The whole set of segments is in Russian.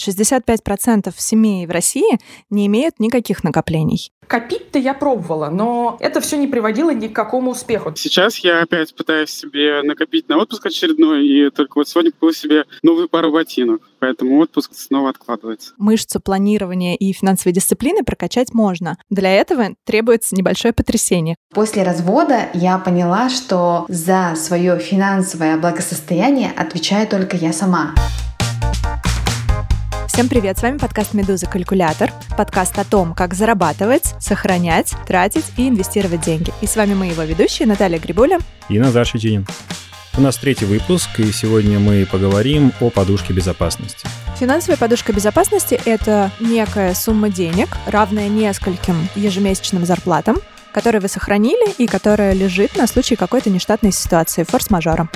65% семей в России не имеют никаких накоплений. Копить-то я пробовала, но это все не приводило ни к какому успеху. Сейчас я опять пытаюсь себе накопить на отпуск очередной, и только вот сегодня купил себе новую пару ботинок, поэтому отпуск снова откладывается. Мышцу планирования и финансовой дисциплины прокачать можно. Для этого требуется небольшое потрясение. После развода я поняла, что за свое финансовое благосостояние отвечаю только я сама. Всем привет, с вами подкаст «Медуза Калькулятор», подкаст о том, как зарабатывать, сохранять, тратить и инвестировать деньги. И с вами мы его ведущие Наталья Грибуля и Назар Щетинин. У нас третий выпуск, и сегодня мы поговорим о подушке безопасности. Финансовая подушка безопасности — это некая сумма денег, равная нескольким ежемесячным зарплатам, которые вы сохранили и которая лежит на случай какой-то нештатной ситуации, форс-мажора.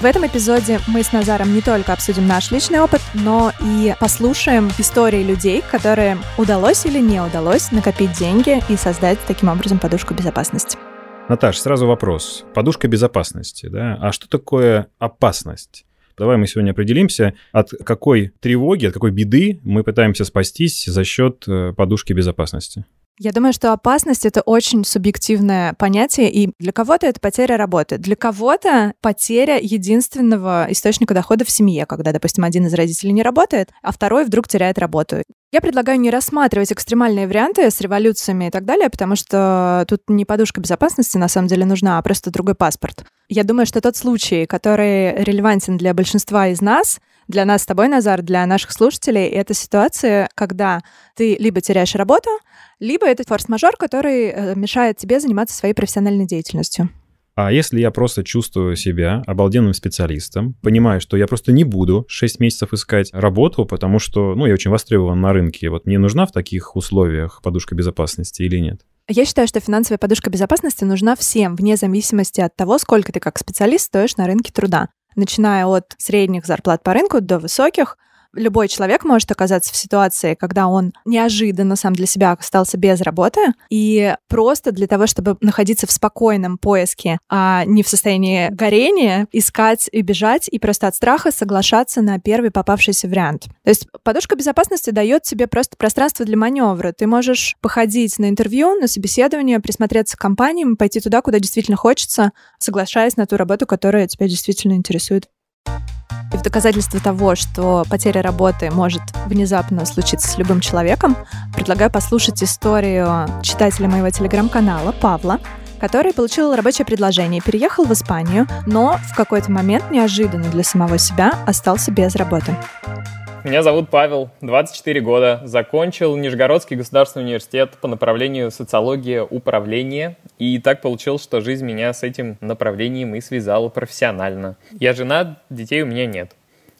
В этом эпизоде мы с Назаром не только обсудим наш личный опыт, но и послушаем истории людей, которые удалось или не удалось накопить деньги и создать таким образом подушку безопасности. Наташ, сразу вопрос. Подушка безопасности, да? А что такое опасность? Давай мы сегодня определимся, от какой тревоги, от какой беды мы пытаемся спастись за счет э, подушки безопасности. Я думаю, что опасность — это очень субъективное понятие, и для кого-то это потеря работы, для кого-то потеря единственного источника дохода в семье, когда, допустим, один из родителей не работает, а второй вдруг теряет работу. Я предлагаю не рассматривать экстремальные варианты с революциями и так далее, потому что тут не подушка безопасности на самом деле нужна, а просто другой паспорт. Я думаю, что тот случай, который релевантен для большинства из нас, для нас с тобой, Назар, для наших слушателей, это ситуация, когда ты либо теряешь работу, либо это форс-мажор, который э, мешает тебе заниматься своей профессиональной деятельностью. А если я просто чувствую себя обалденным специалистом, понимаю, что я просто не буду 6 месяцев искать работу, потому что, ну, я очень востребован на рынке, вот мне нужна в таких условиях подушка безопасности или нет? Я считаю, что финансовая подушка безопасности нужна всем, вне зависимости от того, сколько ты как специалист стоишь на рынке труда. Начиная от средних зарплат по рынку до высоких, любой человек может оказаться в ситуации, когда он неожиданно сам для себя остался без работы, и просто для того, чтобы находиться в спокойном поиске, а не в состоянии горения, искать и бежать, и просто от страха соглашаться на первый попавшийся вариант. То есть подушка безопасности дает тебе просто пространство для маневра. Ты можешь походить на интервью, на собеседование, присмотреться к компаниям, пойти туда, куда действительно хочется, соглашаясь на ту работу, которая тебя действительно интересует. И в доказательство того, что потеря работы может внезапно случиться с любым человеком, предлагаю послушать историю читателя моего телеграм-канала Павла, который получил рабочее предложение, переехал в Испанию, но в какой-то момент неожиданно для самого себя остался без работы. Меня зовут Павел, 24 года, закончил Нижегородский государственный университет по направлению социология управления, и так получилось, что жизнь меня с этим направлением и связала профессионально. Я женат, детей у меня нет.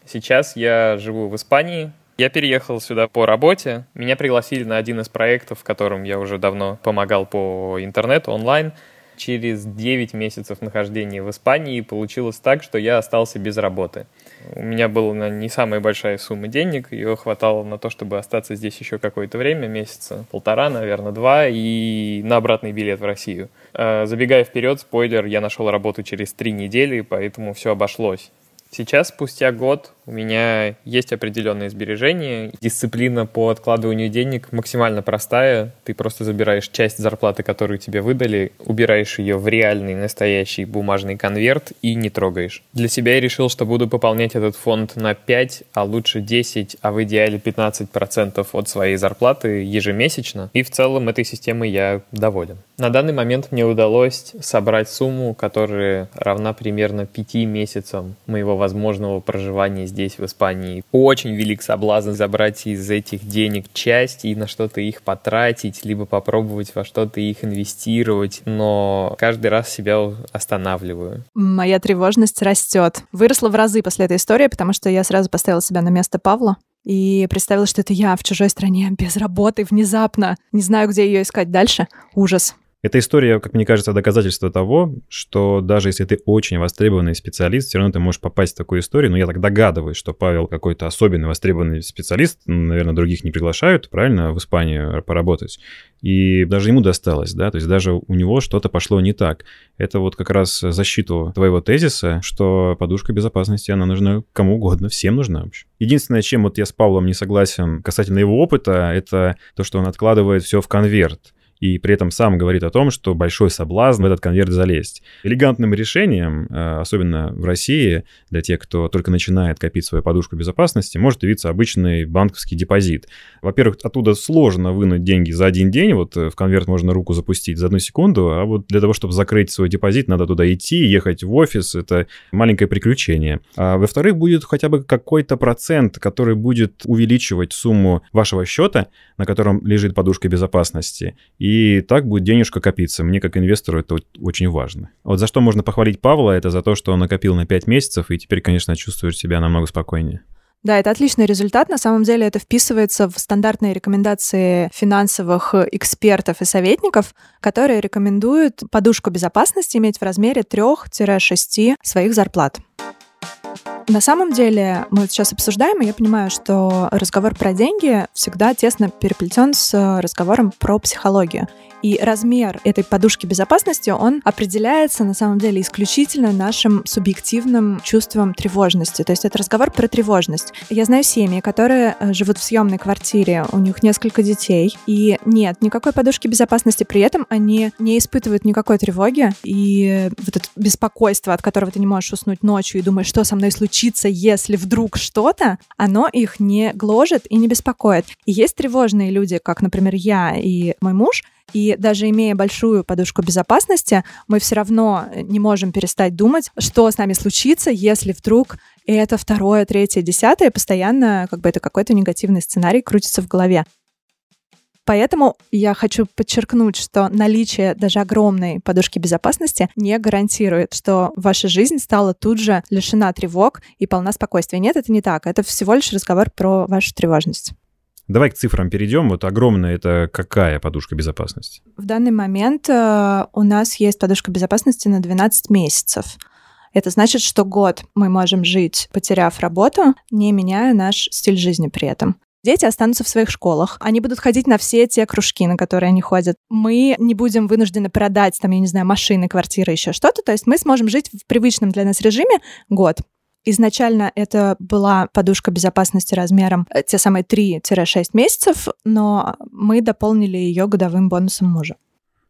Сейчас я живу в Испании, я переехал сюда по работе. Меня пригласили на один из проектов, в котором я уже давно помогал по интернету, онлайн. Через 9 месяцев нахождения в Испании получилось так, что я остался без работы. У меня была не самая большая сумма денег, ее хватало на то, чтобы остаться здесь еще какое-то время, месяца полтора, наверное, два, и на обратный билет в Россию. Э, забегая вперед, спойлер, я нашел работу через три недели, поэтому все обошлось. Сейчас, спустя год, у меня есть определенные сбережения. Дисциплина по откладыванию денег максимально простая. Ты просто забираешь часть зарплаты, которую тебе выдали, убираешь ее в реальный, настоящий бумажный конверт и не трогаешь. Для себя я решил, что буду пополнять этот фонд на 5, а лучше 10, а в идеале 15% от своей зарплаты ежемесячно. И в целом этой системой я доволен. На данный момент мне удалось собрать сумму, которая равна примерно 5 месяцам моего возможного проживания здесь, в Испании. Очень велик соблазн забрать из этих денег часть и на что-то их потратить, либо попробовать во что-то их инвестировать, но каждый раз себя останавливаю. Моя тревожность растет. Выросла в разы после этой истории, потому что я сразу поставила себя на место Павла и представила, что это я в чужой стране, без работы, внезапно. Не знаю, где ее искать дальше. Ужас. Эта история, как мне кажется, доказательство того, что даже если ты очень востребованный специалист, все равно ты можешь попасть в такую историю. Но я так догадываюсь, что Павел какой-то особенный востребованный специалист, наверное, других не приглашают, правильно, в Испанию поработать. И даже ему досталось, да, то есть даже у него что-то пошло не так. Это вот как раз защиту твоего тезиса, что подушка безопасности, она нужна кому угодно, всем нужна вообще. Единственное, чем вот я с Павлом не согласен касательно его опыта, это то, что он откладывает все в конверт и при этом сам говорит о том, что большой соблазн в этот конверт залезть. Элегантным решением, э, особенно в России, для тех, кто только начинает копить свою подушку безопасности, может явиться обычный банковский депозит. Во-первых, оттуда сложно вынуть деньги за один день, вот э, в конверт можно руку запустить за одну секунду, а вот для того, чтобы закрыть свой депозит, надо туда идти, ехать в офис, это маленькое приключение. А во-вторых, будет хотя бы какой-то процент, который будет увеличивать сумму вашего счета, на котором лежит подушка безопасности, и так будет денежка копиться. Мне как инвестору это очень важно. Вот за что можно похвалить Павла, это за то, что он накопил на 5 месяцев и теперь, конечно, чувствует себя намного спокойнее. Да, это отличный результат. На самом деле это вписывается в стандартные рекомендации финансовых экспертов и советников, которые рекомендуют подушку безопасности иметь в размере 3-6 своих зарплат. На самом деле, мы вот сейчас обсуждаем, и я понимаю, что разговор про деньги всегда тесно переплетен с разговором про психологию. И размер этой подушки безопасности, он определяется на самом деле исключительно нашим субъективным чувством тревожности. То есть это разговор про тревожность. Я знаю семьи, которые э, живут в съемной квартире, у них несколько детей, и нет никакой подушки безопасности, при этом они не испытывают никакой тревоги, и вот это беспокойство, от которого ты не можешь уснуть ночью и думаешь, что со мной случится, если вдруг что-то, оно их не гложет и не беспокоит. И есть тревожные люди, как, например, я и мой муж, и даже имея большую подушку безопасности, мы все равно не можем перестать думать, что с нами случится, если вдруг это второе, третье, десятое, постоянно как бы это какой-то негативный сценарий крутится в голове. Поэтому я хочу подчеркнуть, что наличие даже огромной подушки безопасности не гарантирует, что ваша жизнь стала тут же лишена тревог и полна спокойствия. Нет, это не так. Это всего лишь разговор про вашу тревожность. Давай к цифрам перейдем. Вот огромная это какая подушка безопасности? В данный момент э, у нас есть подушка безопасности на 12 месяцев. Это значит, что год мы можем жить, потеряв работу, не меняя наш стиль жизни при этом. Дети останутся в своих школах. Они будут ходить на все те кружки, на которые они ходят. Мы не будем вынуждены продать, там, я не знаю, машины, квартиры, еще что-то. То есть мы сможем жить в привычном для нас режиме год. Изначально это была подушка безопасности размером э, те самые 3-6 месяцев, но мы дополнили ее годовым бонусом мужа.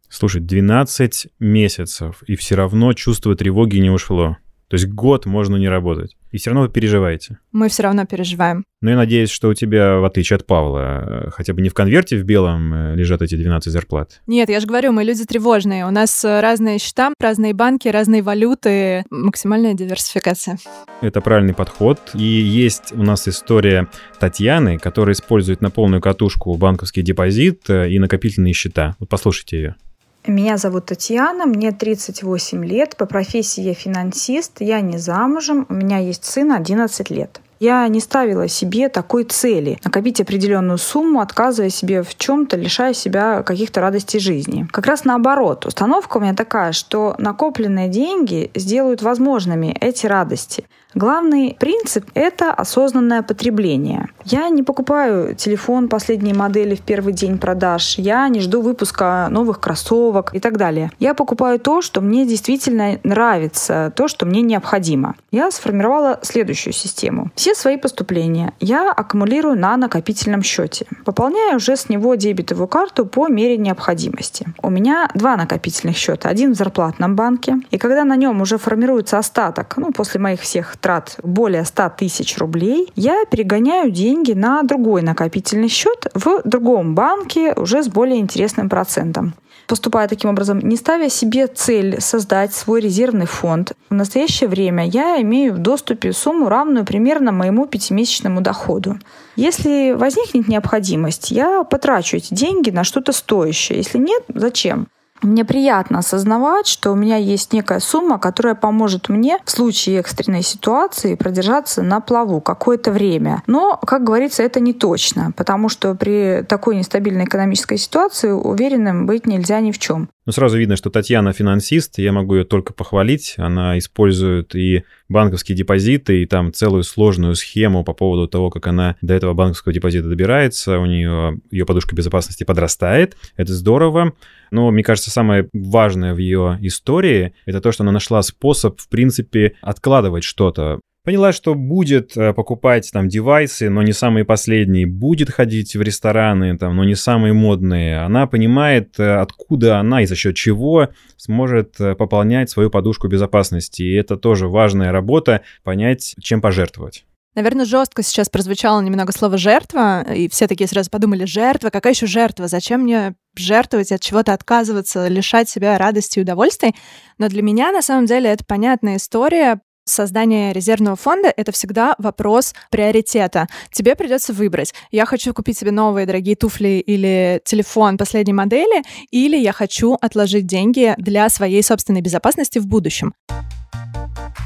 Слушай, 12 месяцев, и все равно чувство тревоги не ушло. То есть год можно не работать. И все равно вы переживаете. Мы все равно переживаем. Ну, я надеюсь, что у тебя, в отличие от Павла, э, хотя бы не в конверте в белом э, лежат эти 12 зарплат. Нет, я же говорю, мы люди тревожные. У нас э, разные счета, разные банки, разные валюты, максимальная диверсификация. Это правильный подход. И есть у нас история Татьяны, которая использует на полную катушку банковский депозит и накопительные счета. Вот послушайте ее. Меня зовут Татьяна, мне 38 лет, по профессии я финансист, я не замужем, у меня есть сын 11 лет. Я не ставила себе такой цели – накопить определенную сумму, отказывая себе в чем-то, лишая себя каких-то радостей жизни. Как раз наоборот, установка у меня такая, что накопленные деньги сделают возможными эти радости – Главный принцип — это осознанное потребление. Я не покупаю телефон последней модели в первый день продаж, я не жду выпуска новых кроссовок и так далее. Я покупаю то, что мне действительно нравится, то, что мне необходимо. Я сформировала следующую систему. Все свои поступления я аккумулирую на накопительном счете. Пополняю уже с него дебетовую карту по мере необходимости. У меня два накопительных счета. Один в зарплатном банке. И когда на нем уже формируется остаток, ну, после моих всех трат более 100 тысяч рублей, я перегоняю деньги на другой накопительный счет в другом банке уже с более интересным процентом поступая таким образом, не ставя себе цель создать свой резервный фонд, в настоящее время я имею в доступе сумму, равную примерно моему пятимесячному доходу. Если возникнет необходимость, я потрачу эти деньги на что-то стоящее. Если нет, зачем? Мне приятно осознавать, что у меня есть некая сумма, которая поможет мне в случае экстренной ситуации продержаться на плаву какое-то время. Но, как говорится, это не точно, потому что при такой нестабильной экономической ситуации уверенным быть нельзя ни в чем. Ну, сразу видно, что Татьяна финансист, я могу ее только похвалить. Она использует и банковские депозиты, и там целую сложную схему по поводу того, как она до этого банковского депозита добирается. У нее ее подушка безопасности подрастает. Это здорово. Но, мне кажется, самое важное в ее истории — это то, что она нашла способ, в принципе, откладывать что-то. Поняла, что будет э, покупать там девайсы, но не самые последние, будет ходить в рестораны, там, но не самые модные. Она понимает, э, откуда она и за счет чего сможет э, пополнять свою подушку безопасности. И это тоже важная работа, понять, чем пожертвовать. Наверное, жестко сейчас прозвучало немного слово «жертва», и все такие сразу подумали, жертва, какая еще жертва? Зачем мне жертвовать, от чего-то отказываться, лишать себя радости и удовольствий? Но для меня, на самом деле, это понятная история, Создание резервного фонда — это всегда вопрос приоритета. Тебе придется выбрать. Я хочу купить себе новые дорогие туфли или телефон последней модели, или я хочу отложить деньги для своей собственной безопасности в будущем.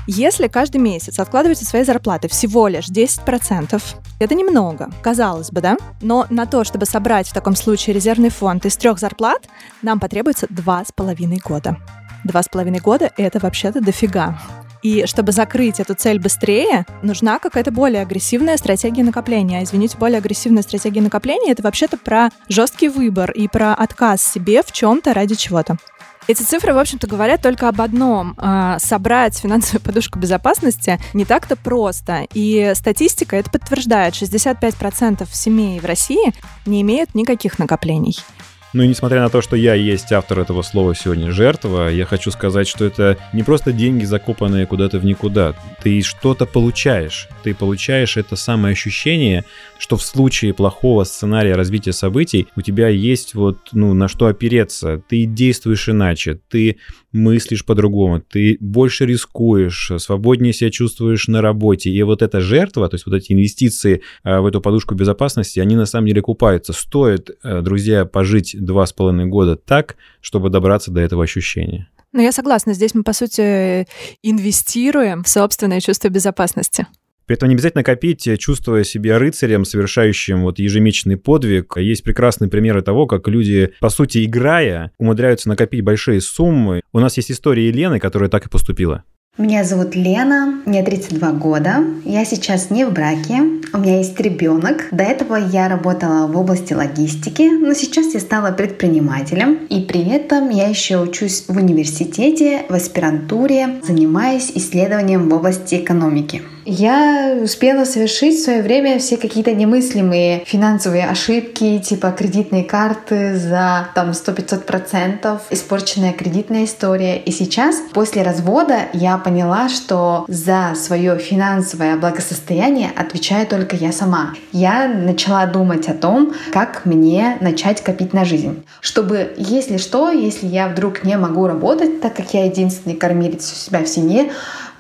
Если каждый месяц откладывать от своей зарплаты всего лишь 10%, это немного, казалось бы, да? Но на то, чтобы собрать в таком случае резервный фонд из трех зарплат, нам потребуется два с половиной года. Два с половиной года — это вообще-то дофига. И чтобы закрыть эту цель быстрее, нужна какая-то более агрессивная стратегия накопления. А, извините, более агрессивная стратегия накопления — это вообще-то про жесткий выбор и про отказ себе в чем-то ради чего-то. Эти цифры, в общем-то, говорят только об одном. А, собрать финансовую подушку безопасности не так-то просто. И статистика это подтверждает. 65% семей в России не имеют никаких накоплений. Ну и несмотря на то, что я есть автор этого слова сегодня «жертва», я хочу сказать, что это не просто деньги, закопанные куда-то в никуда. Ты что-то получаешь. Ты получаешь это самое ощущение, что в случае плохого сценария развития событий у тебя есть вот, ну, на что опереться. Ты действуешь иначе, ты мыслишь по-другому, ты больше рискуешь, свободнее себя чувствуешь на работе. И вот эта жертва, то есть вот эти инвестиции а, в эту подушку безопасности, они на самом деле купаются. Стоит, э, друзья, пожить два с половиной года так, чтобы добраться до этого ощущения. Ну, я согласна. Здесь мы, по сути, инвестируем в собственное чувство безопасности. При этом не обязательно копить, чувствуя себя рыцарем, совершающим вот ежемесячный подвиг. Есть прекрасные примеры того, как люди, по сути, играя, умудряются накопить большие суммы. У нас есть история Елены, которая так и поступила. Меня зовут Лена, мне 32 года. Я сейчас не в браке, у меня есть ребенок. До этого я работала в области логистики, но сейчас я стала предпринимателем. И при этом я еще учусь в университете, в аспирантуре, занимаюсь исследованием в области экономики. Я успела совершить в свое время все какие-то немыслимые финансовые ошибки, типа кредитные карты за там 100-500%, испорченная кредитная история. И сейчас, после развода, я поняла, что за свое финансовое благосостояние отвечаю только я сама. Я начала думать о том, как мне начать копить на жизнь. Чтобы, если что, если я вдруг не могу работать, так как я единственный кормилец у себя в семье,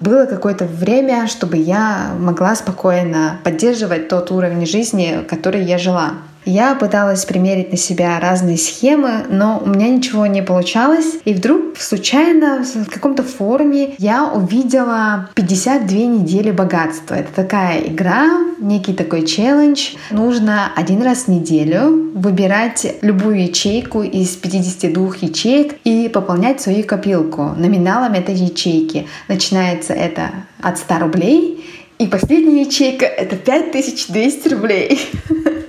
было какое-то время, чтобы я могла спокойно поддерживать тот уровень жизни, который я жила. Я пыталась примерить на себя разные схемы, но у меня ничего не получалось. И вдруг случайно в каком-то форуме я увидела 52 недели богатства. Это такая игра, некий такой челлендж. Нужно один раз в неделю выбирать любую ячейку из 52 ячеек и пополнять свою копилку номиналом этой ячейки. Начинается это от 100 рублей, и последняя ячейка — это 5200 рублей.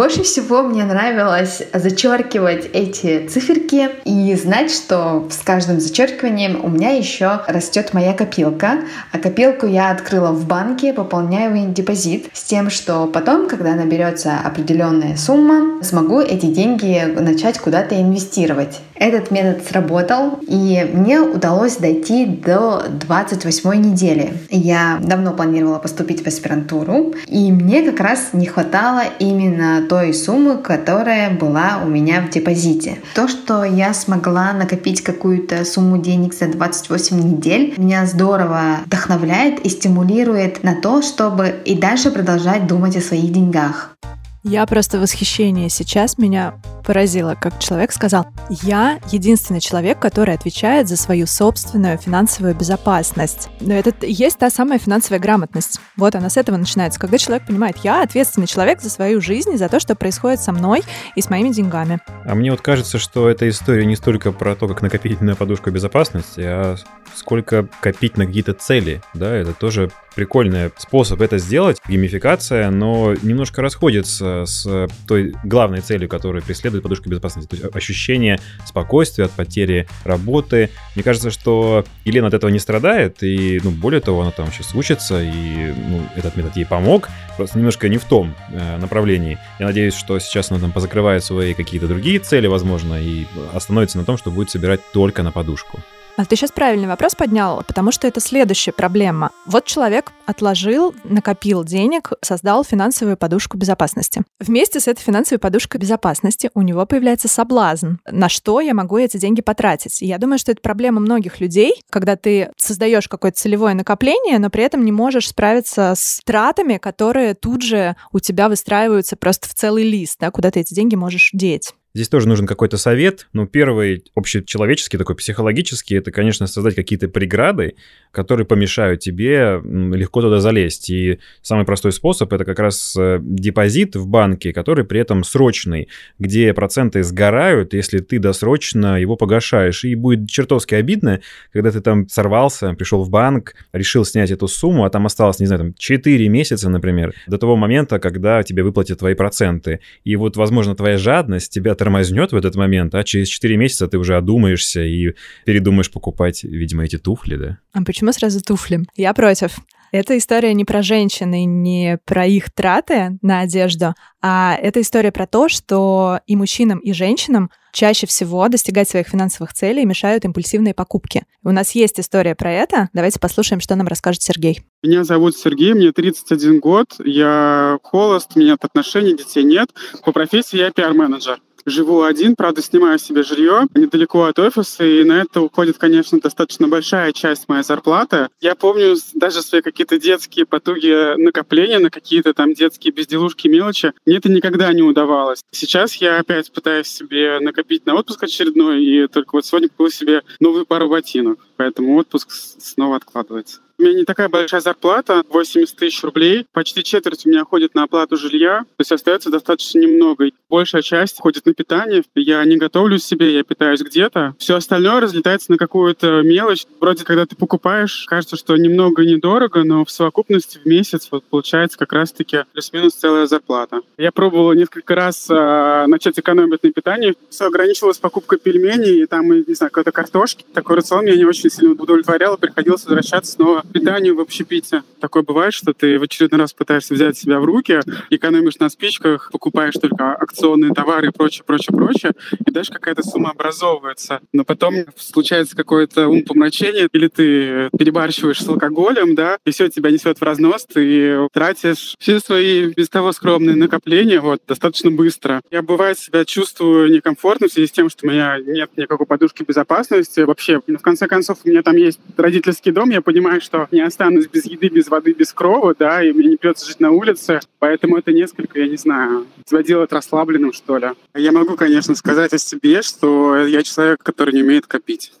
Больше всего мне нравилось зачеркивать эти циферки и знать, что с каждым зачеркиванием у меня еще растет моя копилка. А копилку я открыла в банке, пополняю депозит с тем, что потом, когда наберется определенная сумма, смогу эти деньги начать куда-то инвестировать. Этот метод сработал, и мне удалось дойти до 28 недели. Я давно планировала поступить в аспирантуру, и мне как раз не хватало именно той суммы, которая была у меня в депозите. То, что я смогла накопить какую-то сумму денег за 28 недель, меня здорово вдохновляет и стимулирует на то, чтобы и дальше продолжать думать о своих деньгах. Я просто в восхищении. Сейчас меня поразило, как человек сказал, я единственный человек, который отвечает за свою собственную финансовую безопасность. Но это есть та самая финансовая грамотность. Вот она с этого начинается. Когда человек понимает, я ответственный человек за свою жизнь и за то, что происходит со мной и с моими деньгами. А мне вот кажется, что эта история не столько про то, как накопить на подушку безопасности, а сколько копить на какие-то цели. Да, это тоже прикольный способ это сделать, геймификация, но немножко расходится с той главной целью, которую преследует подушка безопасности. То есть ощущение спокойствия от потери работы. Мне кажется, что Елена от этого не страдает, и, ну, более того, она там сейчас учится, и ну, этот метод ей помог, просто немножко не в том э, направлении. Я надеюсь, что сейчас она там позакрывает свои какие-то другие цели, возможно, и остановится на том, что будет собирать только на подушку. А ты сейчас правильный вопрос поднял, потому что это следующая проблема. Вот человек отложил, накопил денег, создал финансовую подушку безопасности. Вместе с этой финансовой подушкой безопасности у него появляется соблазн, на что я могу эти деньги потратить. И я думаю, что это проблема многих людей, когда ты создаешь какое-то целевое накопление, но при этом не можешь справиться с тратами, которые тут же у тебя выстраиваются просто в целый лист, да, куда ты эти деньги можешь деть. Здесь тоже нужен какой-то совет. Ну, первый общечеловеческий, такой психологический, это, конечно, создать какие-то преграды, которые помешают тебе легко туда залезть. И самый простой способ это как раз э, депозит в банке, который при этом срочный, где проценты сгорают, если ты досрочно его погашаешь. И будет чертовски обидно, когда ты там сорвался, пришел в банк, решил снять эту сумму, а там осталось, не знаю, там 4 месяца, например, до того момента, когда тебе выплатят твои проценты. И вот, возможно, твоя жадность тебя тормознет в этот момент, а через 4 месяца ты уже одумаешься и передумаешь покупать, видимо, эти туфли, да? А почему сразу туфли? Я против. Эта история не про женщин и не про их траты на одежду, а это история про то, что и мужчинам, и женщинам чаще всего достигать своих финансовых целей мешают импульсивные покупки. У нас есть история про это. Давайте послушаем, что нам расскажет Сергей. Меня зовут Сергей, мне 31 год, я холост, у меня отношений, детей нет. По профессии я пиар-менеджер. Живу один, правда, снимаю себе жилье недалеко от офиса, и на это уходит, конечно, достаточно большая часть моей зарплаты. Я помню даже свои какие-то детские потуги накопления на какие-то там детские безделушки, мелочи. Мне это никогда не удавалось. Сейчас я опять пытаюсь себе накопить на отпуск очередной, и только вот сегодня купил себе новую пару ботинок. Поэтому отпуск снова откладывается. У меня не такая большая зарплата, 80 тысяч рублей. Почти четверть у меня ходит на оплату жилья, то есть остается достаточно немного. Большая часть ходит на питание. Я не готовлю себе, я питаюсь где-то. Все остальное разлетается на какую-то мелочь. Вроде, когда ты покупаешь, кажется, что немного недорого, но в совокупности в месяц вот получается как раз-таки плюс-минус целая зарплата. Я пробовал несколько раз э, начать экономить на питании. Все ограничивалось покупкой пельменей и там, не знаю, какой-то картошки. Такой рацион меня не очень сильно удовлетворял, приходилось возвращаться снова питанию в общепите. Такое бывает, что ты в очередной раз пытаешься взять себя в руки, экономишь на спичках, покупаешь только акционные товары и прочее, прочее, прочее, и дальше какая-то сумма образовывается. Но потом случается какое-то умопомрачение, или ты перебарщиваешь с алкоголем, да, и все тебя несет в разнос, ты тратишь все свои без того скромные накопления вот достаточно быстро. Я бывает себя чувствую некомфортно в связи с тем, что у меня нет никакой подушки безопасности. Вообще, в конце концов, у меня там есть родительский дом, я понимаю, что не останусь без еды, без воды, без крова, да, и мне не придется жить на улице. Поэтому это несколько, я не знаю, тебя делает расслабленным, что ли. Я могу, конечно, сказать о себе, что я человек, который не умеет копить.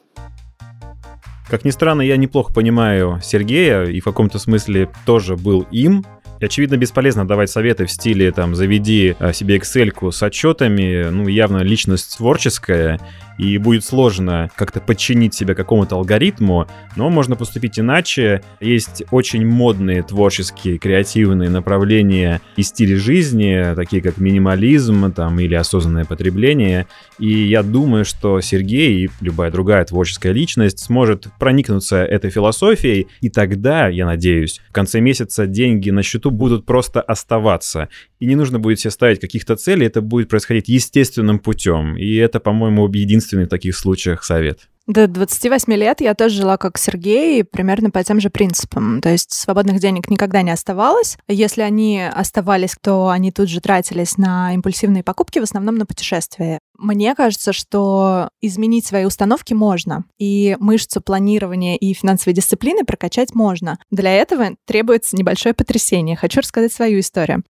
Как ни странно, я неплохо понимаю Сергея и в каком-то смысле тоже был им. Очевидно, бесполезно давать советы в стиле там «заведи а, себе excel с отчетами». Ну, явно личность творческая, и будет сложно как-то подчинить себя какому-то алгоритму, но можно поступить иначе. Есть очень модные творческие, креативные направления и стили жизни, такие как минимализм там, или осознанное потребление. И я думаю, что Сергей и любая другая творческая личность сможет проникнуться этой философией, и тогда, я надеюсь, в конце месяца деньги на счету будут просто оставаться. И не нужно будет себе ставить каких-то целей, это будет происходить естественным путем. И это, по-моему, единственное единственный в таких случаях совет. До 28 лет я тоже жила как Сергей, примерно по тем же принципам. То есть свободных денег никогда не оставалось. Если они оставались, то они тут же тратились на импульсивные покупки, в основном на путешествия. Мне кажется, что изменить свои установки можно. И мышцу планирования и финансовой дисциплины прокачать можно. Для этого требуется небольшое потрясение. Хочу рассказать свою историю.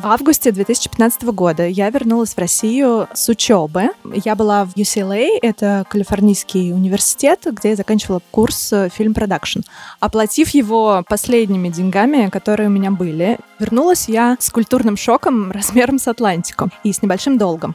В августе 2015 года я вернулась в Россию с учебы. Я была в UCLA, это Калифорнийский университет, где я заканчивала курс э, фильм-продакшн. Оплатив его последними деньгами, которые у меня были, вернулась я с культурным шоком размером с Атлантику и с небольшим долгом.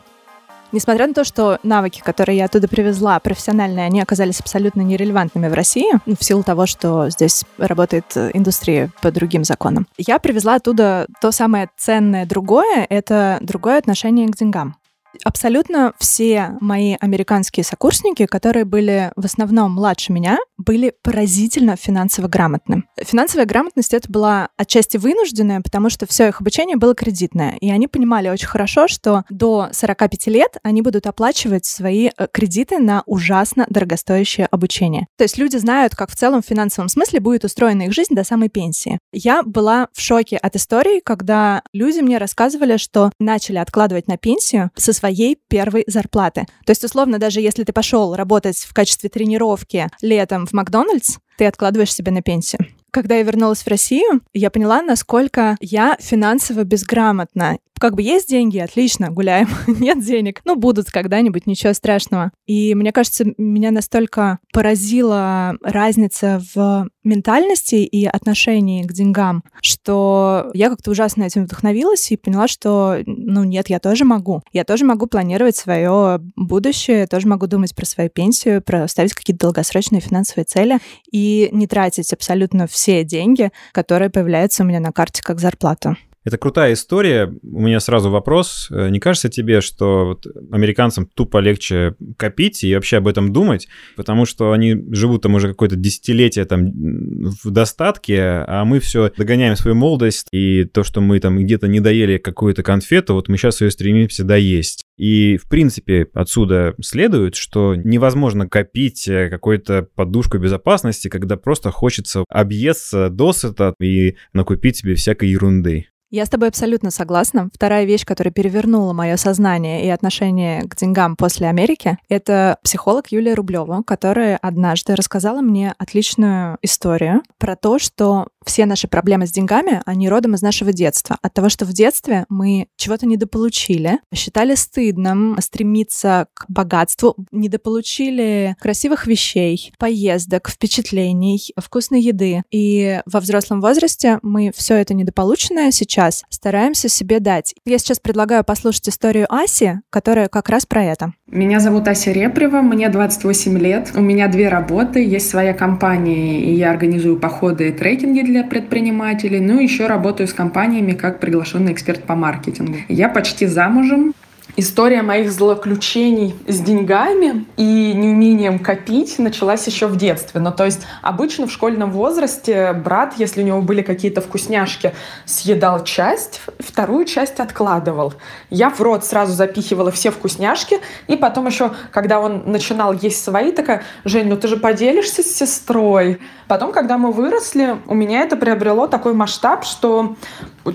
Несмотря на то, что навыки, которые я оттуда привезла, профессиональные, они оказались абсолютно нерелевантными в России, ну, в силу того, что здесь работает э, индустрия по другим законам. Я привезла оттуда то самое ценное другое, это другое отношение к деньгам. Абсолютно все мои американские сокурсники, которые были в основном младше меня, были поразительно финансово грамотны. Финансовая грамотность это была отчасти вынужденная, потому что все их обучение было кредитное. И они понимали очень хорошо, что до 45 лет они будут оплачивать свои э, кредиты на ужасно дорогостоящее обучение. То есть люди знают, как в целом в финансовом смысле будет устроена их жизнь до самой пенсии. Я была в шоке от истории, когда люди мне рассказывали, что начали откладывать на пенсию со своей первой зарплаты. То есть, условно, даже если ты пошел работать в качестве тренировки летом Макдональдс, ты откладываешь себе на пенсию. Когда я вернулась в Россию, я поняла, насколько я финансово безграмотна. Как бы есть деньги, отлично, гуляем. Нет денег, ну, будут когда-нибудь, ничего страшного. И мне кажется, меня настолько поразила разница в ментальности и отношении к деньгам, что я как-то ужасно этим вдохновилась и поняла, что, ну, нет, я тоже могу. Я тоже могу планировать свое будущее, я тоже могу думать про свою пенсию, про ставить какие-то долгосрочные финансовые цели и не тратить абсолютно все все деньги, которые появляются у меня на карте как зарплата. Это крутая история. У меня сразу вопрос. Э, не кажется тебе, что вот американцам тупо легче копить и вообще об этом думать, потому что они живут там уже какое-то десятилетие там в достатке, а мы все догоняем свою молодость, и то, что мы там где-то не доели какую-то конфету, вот мы сейчас ее стремимся доесть. И, в принципе, отсюда следует, что невозможно копить э, какую-то подушку безопасности, когда просто хочется объесться досыта и накупить себе всякой ерунды. Я с тобой абсолютно согласна. Вторая вещь, которая перевернула мое сознание и отношение к деньгам после Америки, это психолог Юлия Рублева, которая однажды рассказала мне отличную историю про то, что все наши проблемы с деньгами, они родом из нашего детства. От того, что в детстве мы чего-то недополучили, считали стыдным стремиться к богатству, недополучили красивых вещей, поездок, впечатлений, вкусной еды. И во взрослом возрасте мы все это недополученное сейчас стараемся себе дать. Я сейчас предлагаю послушать историю Аси, которая как раз про это. Меня зовут Ася Репрева, мне 28 лет. У меня две работы, есть своя компания, и я организую походы и трекинги для предпринимателей. Ну, еще работаю с компаниями как приглашенный эксперт по маркетингу. Я почти замужем, История моих злоключений с деньгами и неумением копить началась еще в детстве. Ну, то есть обычно в школьном возрасте брат, если у него были какие-то вкусняшки, съедал часть, вторую часть откладывал. Я в рот сразу запихивала все вкусняшки, и потом еще, когда он начинал есть свои, такая, Жень, ну ты же поделишься с сестрой. Потом, когда мы выросли, у меня это приобрело такой масштаб, что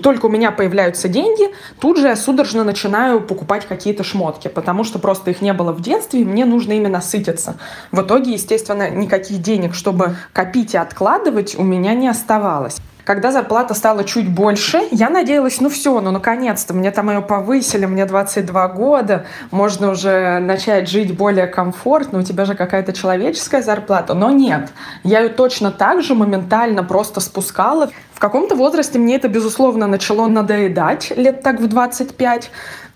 только у меня появляются деньги, тут же я судорожно начинаю покупать какие-то шмотки, потому что просто их не было в детстве, и мне нужно ими насытиться. В итоге, естественно, никаких денег, чтобы копить и откладывать, у меня не оставалось. Когда зарплата стала чуть больше, я надеялась, ну все, ну наконец-то, мне там ее повысили, мне 22 года, можно уже начать жить более комфортно, у тебя же какая-то человеческая зарплата. Но нет, я ее точно так же моментально просто спускала. В каком-то возрасте мне это, безусловно, начало надоедать, лет так в 25.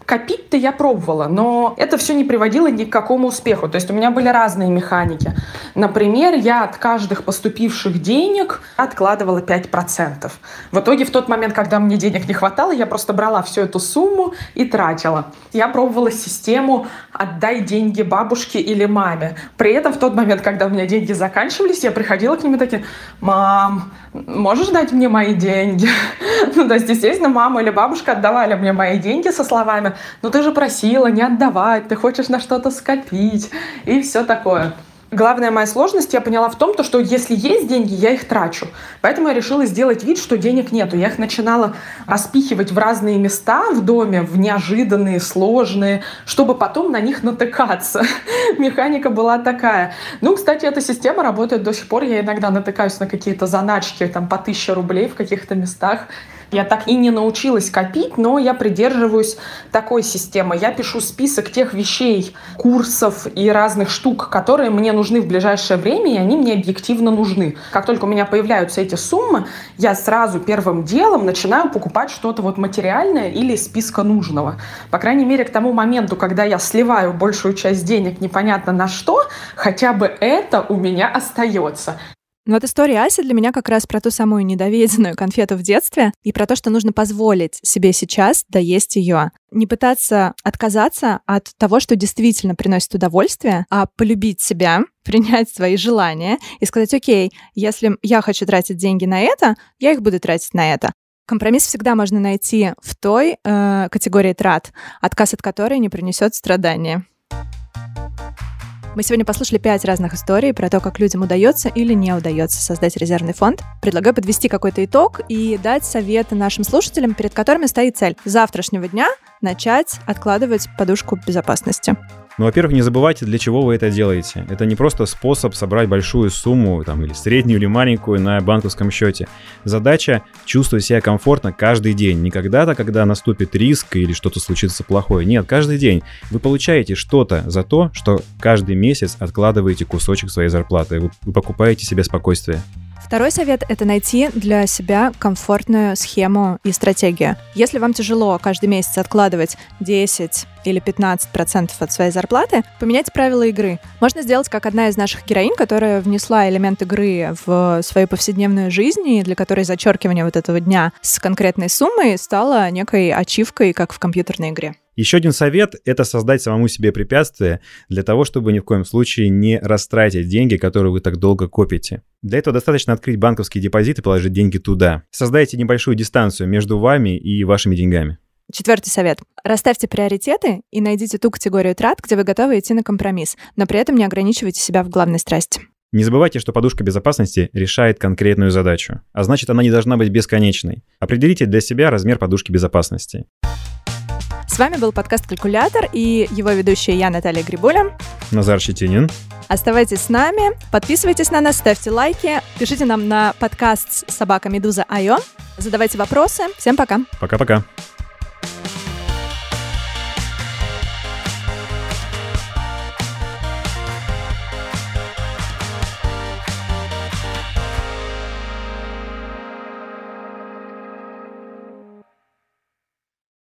Копить-то я пробовала, но это все не приводило ни к какому успеху. То есть у меня были разные механики. Например, я от каждых поступивших денег откладывала 5%. В итоге в тот момент, когда мне денег не хватало, я просто брала всю эту сумму и тратила. Я пробовала систему «отдай деньги бабушке или маме». При этом в тот момент, когда у меня деньги заканчивались, я приходила к ним и такие «Мам, можешь дать мне мои деньги?» Ну, то есть, естественно, мама или бабушка отдавали мне мои деньги со словами ну ты же просила не отдавать, ты хочешь на что-то скопить и все такое. Главная моя сложность я поняла в том, то, что если есть деньги, я их трачу. Поэтому я решила сделать вид, что денег нету. Я их начинала распихивать в разные места в доме, в неожиданные, сложные, чтобы потом на них натыкаться. Механика была такая. Ну, кстати, эта система работает до сих пор. Я иногда натыкаюсь на какие-то заначки там по 1000 рублей в каких-то местах Я так и не научилась копить, но я придерживаюсь такой системы. Я пишу список тех вещей, курсов и разных штук, которые мне нужны в ближайшее время, и они мне объективно нужны. Как только у меня появляются эти суммы, я сразу первым делом начинаю покупать что-то вот материальное или из списка нужного. По крайней мере, к тому моменту, когда я сливаю большую часть денег непонятно на что, хотя бы это у меня остается. Но вот история Аси для меня как раз про ту самую недоведенную конфету в детстве и про то, что нужно позволить себе сейчас доесть ее. Не пытаться отказаться от того, что действительно приносит удовольствие, а полюбить себя, принять свои желания и сказать, окей, если я хочу тратить деньги на это, я их буду тратить на это. Компромисс всегда можно найти в той э, категории трат, отказ от которой не принесет страдания. Мы сегодня послушали пять разных историй про то, как людям удается или не удается создать резервный фонд. Предлагаю подвести какой-то итог и дать советы нашим слушателям, перед которыми стоит цель завтрашнего дня начать откладывать подушку безопасности. Ну, во-первых, не забывайте, для чего вы это делаете. Это не просто способ собрать большую сумму, там, или среднюю, или маленькую на банковском счете. Задача — чувствовать себя комфортно каждый день. Не когда-то, когда наступит риск или что-то случится плохое. Нет, каждый день. Вы получаете что-то за то, что каждый месяц откладываете кусочек своей зарплаты. Вы, покупаете себе спокойствие. Второй совет — это найти для себя комфортную схему и стратегию. Если вам тяжело каждый месяц откладывать 10 или 15% от своей зарплаты, поменяйте правила игры. Можно сделать как одна из наших героинь, которая внесла элемент игры в свою повседневную жизнь, и для которой зачеркивание вот этого дня с конкретной суммой стало некой ачивкой, как в компьютерной игре. Еще один совет — это создать самому себе препятствие для того, чтобы ни в коем случае не растратить деньги, которые вы так долго копите. Для этого достаточно открыть банковский депозит и положить деньги туда. Создайте небольшую дистанцию между вами и вашими деньгами. Четвертый совет. Расставьте приоритеты и найдите ту категорию трат, где вы готовы идти на компромисс, но при этом не ограничивайте себя в главной страсти. Не забывайте, что подушка безопасности решает конкретную задачу, а значит она не должна быть бесконечной. Определите для себя размер подушки безопасности. С вами был подкаст «Калькулятор» и его ведущая я, Наталья Грибуля. Назар Щетинин. Оставайтесь с нами, подписывайтесь на нас, ставьте лайки, пишите нам на подкаст собака Медуза Айо, задавайте вопросы. Всем пока. Пока-пока.